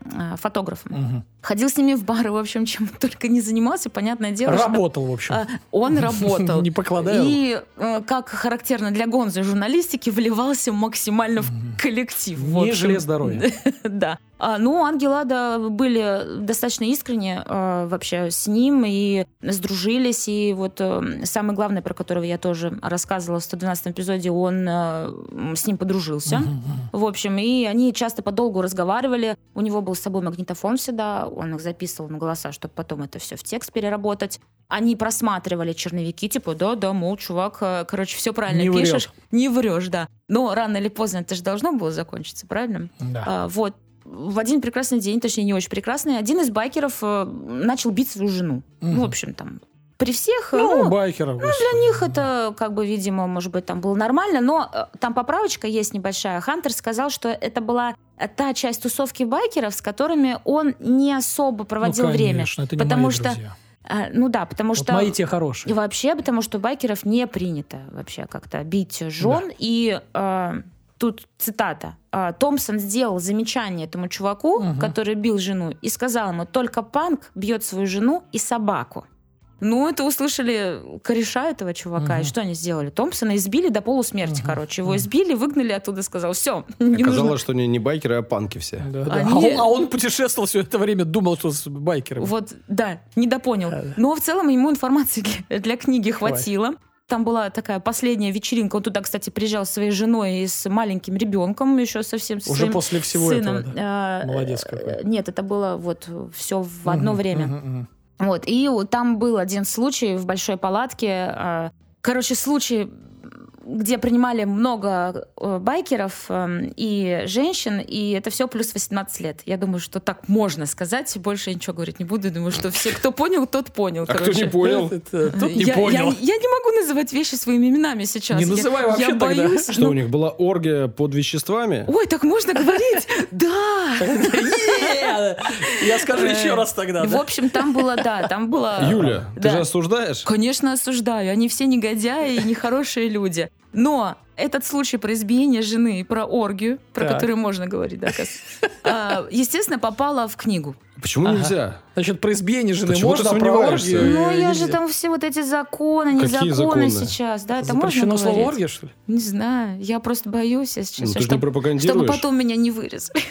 э, фотографом. Мгм. Ходил с ними в бары, в общем, чем только не занимался, понятное дело. что, Работал, в общем. э, он работал. Не покладая. И, э, как характерно для гонзы журналистики, вливался максимально в коллектив. Не жалей здоровья. Да. А, ну, Ангелада были достаточно искренне э, вообще с ним и сдружились. И вот э, самый главный, про которого я тоже рассказывала в 112 эпизоде, он э, с ним подружился. В общем, и они часто подолгу разговаривали. У него был с собой магнитофон всегда, он их записывал на голоса, чтобы потом это все в текст переработать. Они просматривали черновики, типа, да-да, мол, чувак, э, короче, все правильно Не пишешь. Не врешь, да. Но рано или поздно это же должно было закончиться, правильно? Да. А, вот. В один прекрасный день, точнее, не очень прекрасный, один из байкеров э, начал бить свою жену. Ну, Мгм. в общем, там, при всех... Ну, ну, байкеров. для них это, как бы, видимо, может быть, там было нормально, но э, там поправочка есть небольшая. Хантер сказал, что это была та часть тусовки байкеров, с которыми он не особо проводил ну, время. конечно, это не потому мои что, друзья. э, ну да, потому Вот что мои те и хорошие. вообще, потому что байкеров не принято вообще как-то бить жен. И э, тут цитата. э, Томпсон сделал замечание этому чуваку, Мгм. который бил жену, и сказал ему, только панк бьет свою жену и собаку. Ну, это услышали кореша этого чувака. Мгм. И что они сделали? Томпсона избили до полусмерти, Мгм. короче. Его избили, выгнали оттуда, сказал, все, Оказалось, нужно. что они не байкеры, а панки все. Да, да. Они- А, он, а он путешествовал все это время, думал, что с байкерами. Вот, да, недопонял. Да, да. Но в целом ему информации для, для книги хватило. Там была такая последняя вечеринка. Он туда, кстати, приезжал со своей женой и с маленьким ребенком, еще совсем со Уже своим после всего сыном. этого. да. А, Молодец э, какой. Нет, это было вот все в одно Мгм, время. мгм, мгм. Вот, и там был один случай в большой палатке. а, Короче, случай, где принимали много э, байкеров э, и женщин, и это все плюс 18 лет. Я думаю, что так можно сказать, больше я ничего говорить не буду. Думаю, что все, кто понял, тот понял. А кто короче. не понял? Это- Тут не я, понял. Я, я не могу называть вещи своими именами сейчас. Не Я- называй я, вообще тогда. боюсь. Что ну, у них была оргия под веществами? Ой, так можно говорить? Да! Я скажу Э, еще раз тогда. В общем, там было, да, там было... Юля, ты же осуждаешь? Конечно, осуждаю. Они все негодяи и нехорошие люди. Но этот случай про избиение жены и про оргию, про Так. которую можно говорить, да, Кас, а, естественно, попала в книгу. Почему Ага. нельзя? Значит, про избиение жены Почему можно, а про оргию Ну, я нельзя. же там все вот эти законы, Какие незаконы законы? сейчас, да, это Запрещено можно слово говорить? оргия, что ли? Не знаю, я просто боюсь, если Ну, честно, чтобы, чтобы потом меня не вырезали.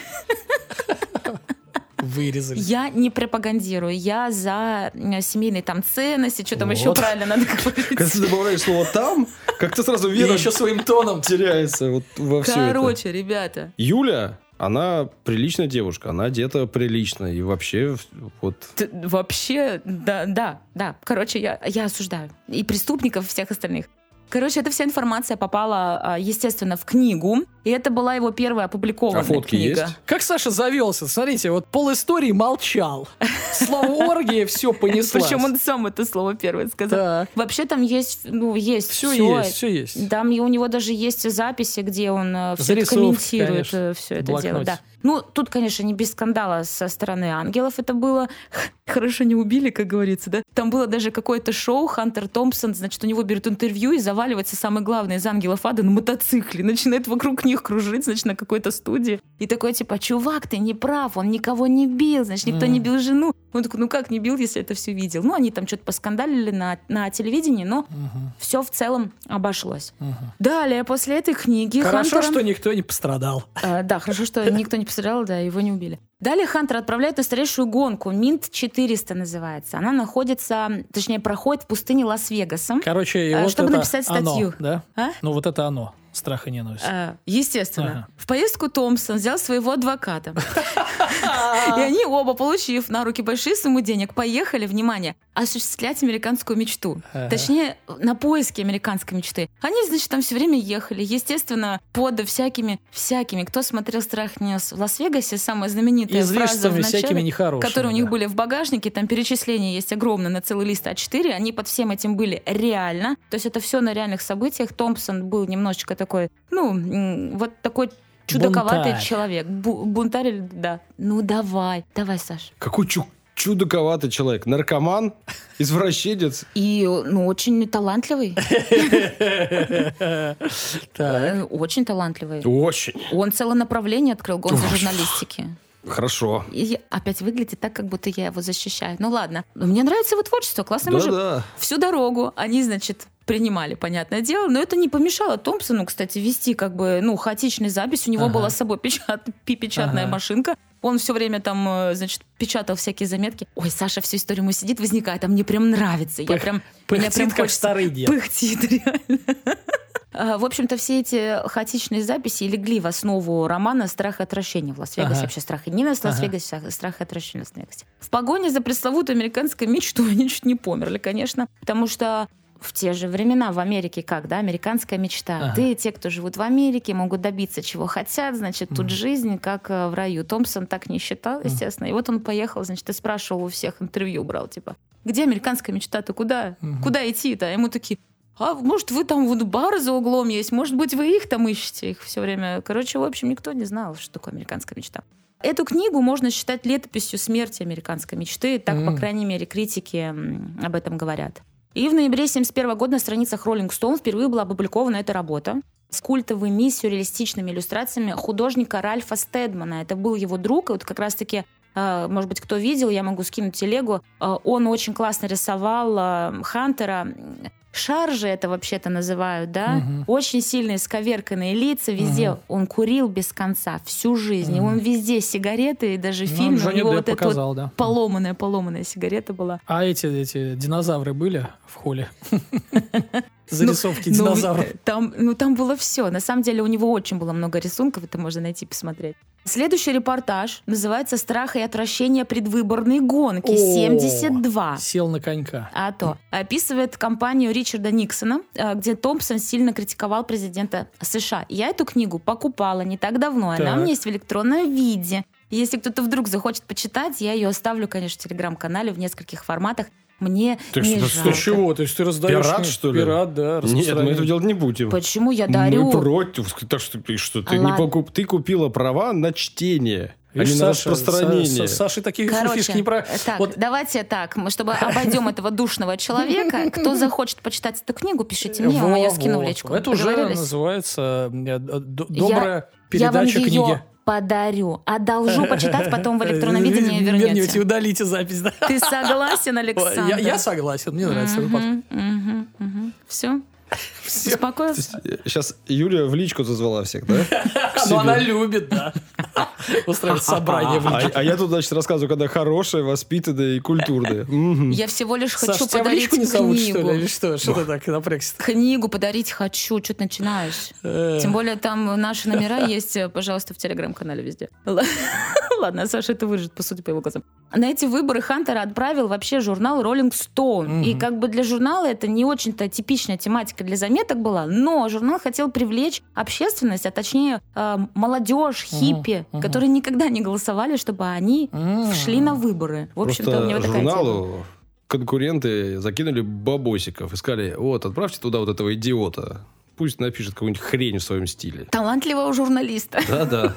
Вырезали. Я не пропагандирую, я за семейные там ценности, что там Вот. еще правильно надо Когда говорить. ты добавляешь слово «там», как-то сразу вера еще своим тоном. теряется вот во все это. Короче, ребята, Юля, она приличная девушка, она одета прилично. И вообще, вот... Т- Вообще, да, да, да. Короче, я, я осуждаю. И преступников, и всех остальных. Короче, эта вся информация попала, а, естественно, в книгу. И это была его первая опубликованная А фотки книга. есть? Как Саша завелся? Смотрите, вот пол истории молчал. Слово оргия все понеслось. Причем он сам это слово первое сказал. Так. Вообще там есть, ну, есть Все всё. есть, все есть. Там и у него даже есть записи, где он все это Зарисовки, комментирует, конечно, все это блокноте. дело. Да. Ну, тут, конечно, не без скандала со стороны ангелов это было. Хорошо не убили, как говорится, да? Там было даже какое-то шоу, Хантер Томпсон, значит, у него берут интервью и заваливается самый главный из ангелов ада на мотоцикле. Начинает вокруг них кружить, значит, на какой-то студии. И такой, типа, чувак, ты не прав, он никого не бил, значит, никто Мгм. не бил жену. Он такой, ну как не бил, если это все видел? Ну, они там что-то поскандалили на, на телевидении, но Мгм, все в целом обошлось. мгм. Далее, после этой книги Хорошо, Хантера- что никто не пострадал. А, да, хорошо, что никто не пострадал, да, его не убили. Далее Хантер отправляет на старейшую гонку. Минт 400 называется. Она находится, точнее, проходит в пустыне Лас-Вегаса. Короче, и вот чтобы это написать оно, статью. да? А? Ну вот это оно. Страх и ненависть. А, естественно. Ага. В поездку Томпсон взял своего адвоката. И они оба, получив на руки большие суммы денег, поехали, внимание, осуществлять американскую мечту. Ага. Точнее, на поиски американской мечты. Они, значит, там все время ехали. Естественно, под всякими, всякими. Кто смотрел «Страх не в Лас-Вегасе», самая знаменитая фраза в начале, всякими нехорошими. которые у них да. были в багажнике, там перечисления есть огромное на целый лист А4, они под всем этим были реально. То есть это все на реальных событиях. Томпсон был немножечко такой, ну, вот такой чудаковатый Бунтарь. человек. Бу- бунтарь, или- да. Ну, давай, давай, Саш. Какой чу- чудаковатый человек. Наркоман, извращенец. И, ну, очень талантливый. Э, Очень талантливый. Очень. Он целое направление открыл гонку журналистики. Хорошо. И опять выглядит так, как будто я его защищаю. Ну ладно. Но мне нравится его творчество, классный мужик. Да-да. Всю дорогу они, значит, принимали, понятное дело, но это не помешало Томпсону, кстати, вести как бы, ну, хаотичную запись. У него Ага. была с собой печат- печатная Ага. машинка. Он все время там, э, значит, печатал всякие заметки. Ой, Саша всю историю ему сидит, возникает, а мне прям нравится. Я Пых- прям, мне Пыхтит, прям как хочется- старый дед. Пыхтит, реально. А, В общем-то, все эти хаотичные записи легли в основу романа «Страх и отвращение» в Лас-Вегасе. Ага. Вообще «Страх и ненависть» в Ага. Лас-Вегасе, «Страх и отвращение» в Лас-Вегасе. В погоне за пресловутой американской мечтой они чуть не померли, конечно, потому что в те же времена в Америке как, да, американская мечта. Ага. Ты, те, кто живут в Америке, могут добиться чего хотят, значит, тут Мгм. жизнь как э, в раю. Томпсон так не считал, естественно. И вот он поехал, значит, и спрашивал у всех, интервью брал, типа, где американская мечта, ты куда? Мгм. Куда идти-то? А ему такие, а может, вы там вот бар за углом есть, может быть, вы их там ищете, их все время. Короче, в общем, никто не знал, что такое американская мечта. Эту книгу можно считать летописью смерти американской мечты, так, по М. крайней мере, критики об этом говорят. И в ноябре 1971 года на страницах Rolling Stone впервые была опубликована эта работа с культовыми сюрреалистичными иллюстрациями художника Ральфа Стедмана. Это был его друг, и вот как раз-таки э, может быть, кто видел, я могу скинуть телегу. Э, он очень классно рисовал э, Хантера. Шаржи это вообще-то называют, да? Мгм. Очень сильные сковерканные лица везде. Мгм. Он курил без конца всю жизнь. И Мгм. он везде сигареты, и даже Ну, фильм у него Депп вот эта вот показал, да. поломанная, поломанная сигарета была. А эти, эти динозавры были в холле? Зарисовки Ну, динозавров. э, Там, ну, там было все. На самом деле у него очень было много рисунков, это можно найти, посмотреть. Следующий репортаж называется «Страх и отвращение предвыборной гонки О! 72». Сел на конька. А то. Описывает кампанию Ричарда Никсона, э, где Томпсон сильно критиковал президента США. Я эту книгу покупала не так давно. Она Так. у меня есть в электронном виде. Если кто-то вдруг захочет почитать, я ее оставлю, конечно, в телеграм-канале в нескольких форматах. Мне Так не что- жалко. что, чего? То есть ты раздаешь... Пират, что ли? Пират, да. Нет, мы распространяешь. это делать не будем. Почему я дарю? Мы против. Так что ты что? Ты, не покуп- ты купила права на чтение, а Видишь, не на Саша, распространение. Са- Са- Саши такие Короче, фишки не про... так, Вот давайте так, мы, чтобы обойдем этого душного человека, кто захочет почитать эту книгу, пишите мне, Во, я ее скину в личку. Это уже называется э, добрая передача книги. Подарю, одолжу почитать, потом в электронном виде мне Вернете, вернете. удалите запись, да. Ты согласен, Александр? Я, я согласен, мне нравится этот подход. Все? Успокоился? Сейчас Юлия в личку зазвала всех, да? Но она любит, да. Устраивать собрание в А, личку. а я тут, значит, рассказываю, когда хорошая, воспитанная и культурная. Я всего лишь хочу подарить личку не зовут, что ли? книгу. Или что? Что ты так напрягся? Книгу подарить хочу. Что ты начинаешь? Э. Тем более там наши номера есть, э, пожалуйста, в телеграм-канале везде. Ладно, Саша это выжит, по сути, по его глазам. На эти выборы Хантера отправил вообще журнал Rolling Stone. И как бы для журнала это не очень-то типичная тематика для заметок была, но журнал хотел привлечь общественность, а точнее э, молодежь, хиппи, мгм. которые никогда не голосовали, чтобы они М. шли на выборы. В общем-то, у него Просто такая тема. журналу конкуренты закинули бабосиков и сказали, вот, отправьте туда вот этого идиота. Пусть напишет какую-нибудь хрень в своем стиле. Талантливого журналиста. Да-да.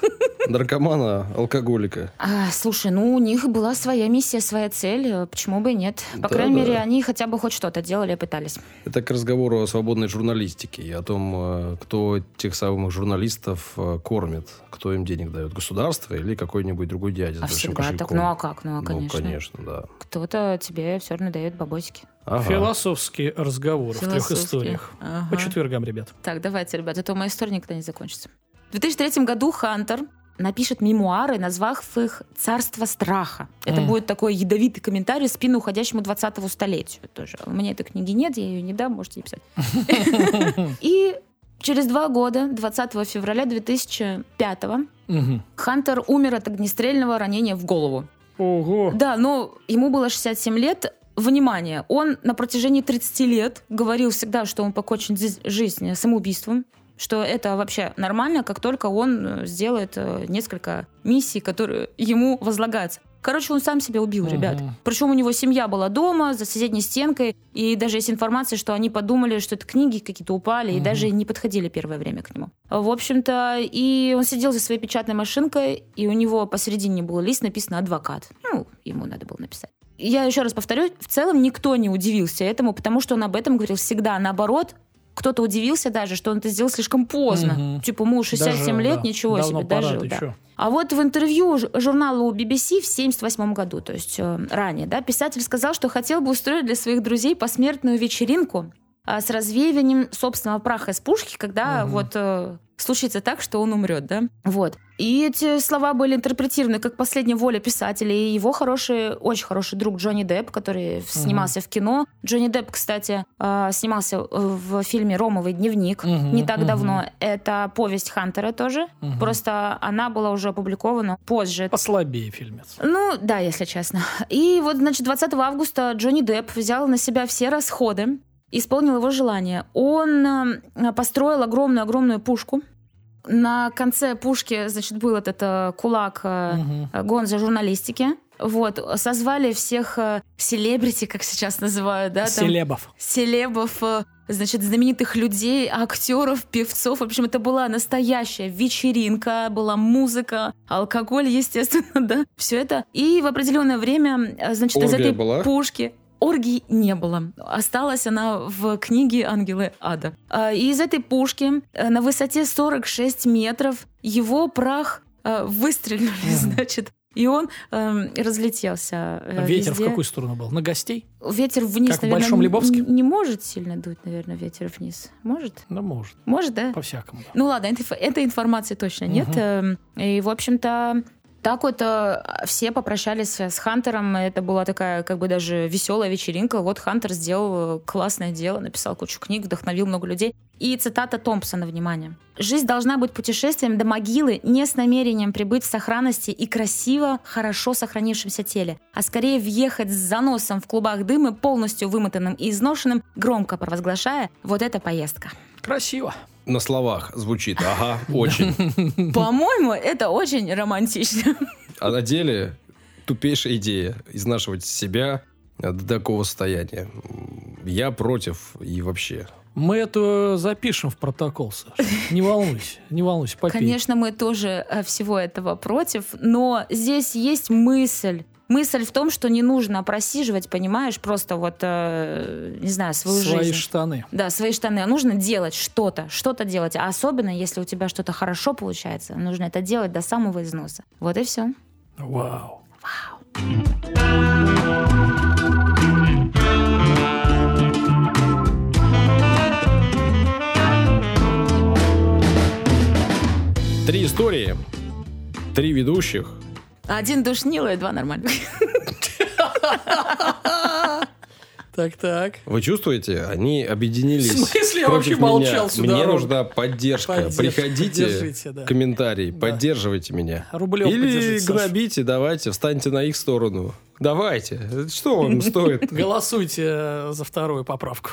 Наркомана, алкоголика. А, слушай, ну у них была своя миссия, своя цель. Почему бы и нет? По Да, крайней да. мере, они хотя бы хоть что-то делали, пытались. Это к разговору о свободной журналистике и о том, э, кто тех самых журналистов э, кормит, кто им денег дает, государство или какой-нибудь другой дядя А всегда так. кошельком. Ну а как? Ну, а Ну, конечно. конечно, да. Кто-то тебе все равно дает бабосики. Ага. Философские разговоры в трех историях. Ага. По четвергам, ребят. Так, давайте, ребят, это моя история никогда не закончится. В 2003 году Хантер напишет мемуары, назвав их «Царство страха». Это Мгм. будет такой ядовитый комментарий в спину уходящему 20-го столетию тоже. У меня этой книги нет, я ее не дам, можете не писать. И через два года, 20 февраля 2005 Мгм. Хантер умер от огнестрельного ранения в голову. Ого. Да, но ему было 67 лет. Внимание, он на протяжении 30 лет говорил всегда, что он покончит жизнь самоубийством, что это вообще нормально, как только он э, сделает э, несколько миссий, которые ему возлагаются. Короче, он сам себя убил, Мгм. ребят. Причем у него семья была дома, за соседней стенкой, и даже есть информация, что они подумали, что это книги какие-то упали, и Мгм. даже не подходили первое время к нему. В общем-то, и он сидел за своей печатной машинкой, и у него посередине был лист, написано «адвокат». Ну, ему надо было написать. Я еще раз повторю, в целом никто не удивился этому, потому что он об этом говорил всегда. Наоборот, кто-то удивился даже, что он это сделал слишком поздно. Мгм. Типа, ему 67 Даже, лет, да, ничего давно себе, пора, дожил. да. чё? А вот в интервью журналу BBC в 1978 году, то есть э, ранее, да, писатель сказал, что хотел бы устроить для своих друзей посмертную вечеринку а, с развеиванием собственного праха из пушки, когда Мгм. вот э, случится так, что он умрет, да. Вот. И эти слова были интерпретированы как последняя воля писателя и его хороший, очень хороший друг Джонни Депп, который снимался в кино. Джонни Депп, кстати, э, снимался в фильме «Ромовый дневник» Мгм, не так мгм. давно. Это повесть Хантера тоже. Мгм. Просто она была уже опубликована позже. Послабее фильмец. Ну, да, если честно. И вот, значит, 20 августа Джонни Депп взял на себя все расходы, исполнил его желание. Он э, построил огромную-огромную пушку. На конце пушки, значит, был этот э, кулак э, Мгм. гон за журналистики. Вот, созвали всех селебрити, как сейчас называют, да, там, Селебов. селебов, значит, знаменитых людей, актеров, певцов. В общем, это была настоящая вечеринка, была музыка, алкоголь, естественно, да, все это. И в определенное время, значит, из Оргия этой была? пушки Оргии не было. Осталась она в книге «Ангелы ада». А, И из этой пушки э, на высоте 46 метров его прах э, выстрелили, значит, И он эм, разлетелся э, А Ветер везде. в какую сторону был? На гостей? Ветер вниз, Как в наверное, Большом н- Лебовске? н- не может сильно дуть, наверное, ветер вниз. Может? Да может. Может, да? По-всякому. да. Ну ладно, этой, этой информации точно нет. Мгм. Эм, И, в общем-то, так вот э, все попрощались с Хантером. Это была такая, как бы даже веселая вечеринка. Вот Хантер сделал э, классное дело, написал кучу книг, вдохновил много людей. И цитата Томпсона, внимание. «Жизнь должна быть путешествием до могилы не с намерением прибыть в сохранности и красиво, хорошо сохранившемся теле, а скорее въехать с заносом в клубах дыма, полностью вымотанным и изношенным, громко провозглашая «Вот это поездка». Красиво. На словах звучит, ага, очень. По-моему, это очень романтично. А на деле тупейшая идея изнашивать себя до такого состояния. Я против и вообще. Мы это запишем в протокол, Саша. Не волнуйся, не волнуйся, попей. Конечно, мы тоже э, всего этого против, но здесь есть мысль. Мысль в том, что не нужно просиживать, понимаешь, просто вот, э, не знаю, свою Свои жизнь. штаны. Да, свои штаны. А нужно делать что-то, что-то делать. А особенно, если у тебя что-то хорошо получается, нужно это делать до самого износа. Вот и все. Вау. Три истории, три ведущих. Один душнило и два нормальных. Так-так. Вы чувствуете, они объединились. В смысле? Я вообще молчал всю Мне нужна поддержка. Приходите, да. комментарий, Да. поддерживайте меня. Рублев Или гнобите, давайте, встаньте на их сторону. Давайте. Что вам стоит? Голосуйте за вторую поправку.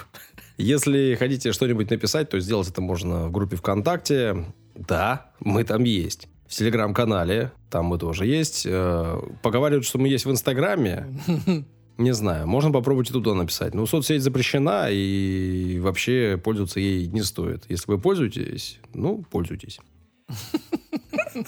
Если хотите что-нибудь написать, то сделать это можно в группе ВКонтакте. Да, мы там есть. В Телеграм-канале, там мы тоже есть. Э, Поговаривают, что мы есть в Инстаграме. Не знаю, можно попробовать и туда написать. Но соцсеть запрещена, и вообще пользоваться ей не стоит. Если вы пользуетесь, ну, пользуйтесь.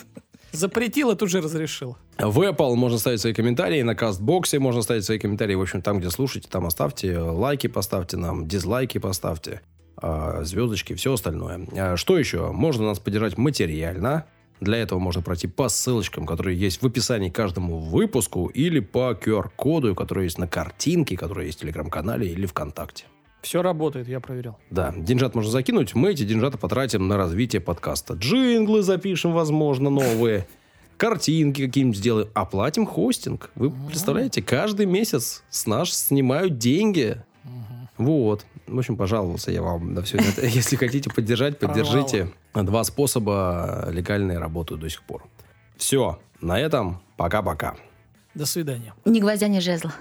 Запретил, а тут же разрешил. В Apple можно ставить свои комментарии, на Кастбоксе можно ставить свои комментарии. В общем, там, где слушаете, там оставьте лайки, поставьте нам, дизлайки поставьте, а, звездочки, все остальное. А, Что еще? Можно нас поддержать материально. Для этого можно пройти по ссылочкам, которые есть в описании к каждому выпуску, или по QR-коду, который есть на картинке, который есть в Телеграм-канале или ВКонтакте. Все работает, я проверял. Да, деньжат можно закинуть, мы эти деньжата потратим на развитие подкаста. Джинглы запишем, возможно, новые, картинки какие-нибудь сделаем, оплатим хостинг. Вы представляете, каждый месяц с нас снимают деньги. Вот. В общем, пожаловался я вам на все это. Если хотите поддержать, поддержите. Два способа легальные работают до сих пор. Все. На этом пока-пока. До свидания. Ни гвоздя, ни жезла.